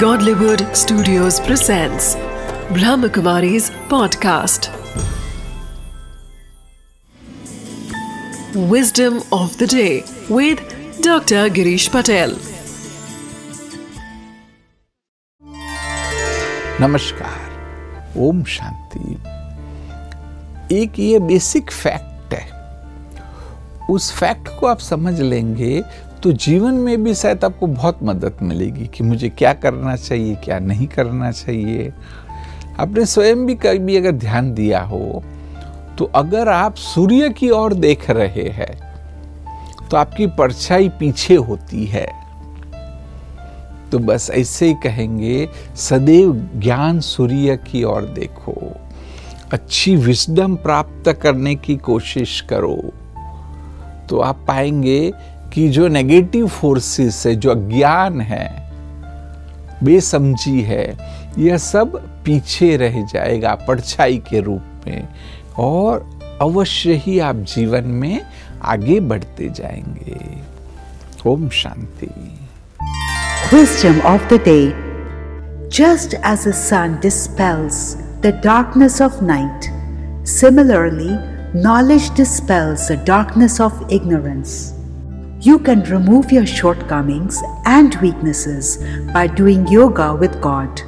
Godlywood Studios presents Brahmakumari's podcast. Wisdom of the day with Dr. Girish Patel. नमस्कार ओम शांति एक ये basic fact है उस फैक्ट को आप समझ लेंगे तो जीवन में भी शायद आपको बहुत मदद मिलेगी कि मुझे क्या करना चाहिए, क्या नहीं करना चाहिए। आपने स्वयं भी कभी अगर ध्यान दिया हो तो अगर आप सूर्य की ओर देख रहे हैं तो आपकी परछाई पीछे होती है। तो बस ऐसे ही कहेंगे, सदैव ज्ञान सूर्य की ओर देखो। अच्छी विजडम प्राप्त करने की कोशिश करो। तो आप पाएँगे कि जो नेगेटिव फोर्सेस है, जो अज्ञान है, बेसमझी है, यह सब पीछे रह जाएगा परछाई के रूप में और अवश्य ही आप जीवन में आगे बढ़ते जाएँगे। ओम शांति। Question of the day just as a sun dispels the darkness of night similarly knowledge dispels the darkness of ignorance You can remove your shortcomings and weaknesses by doing yoga with God.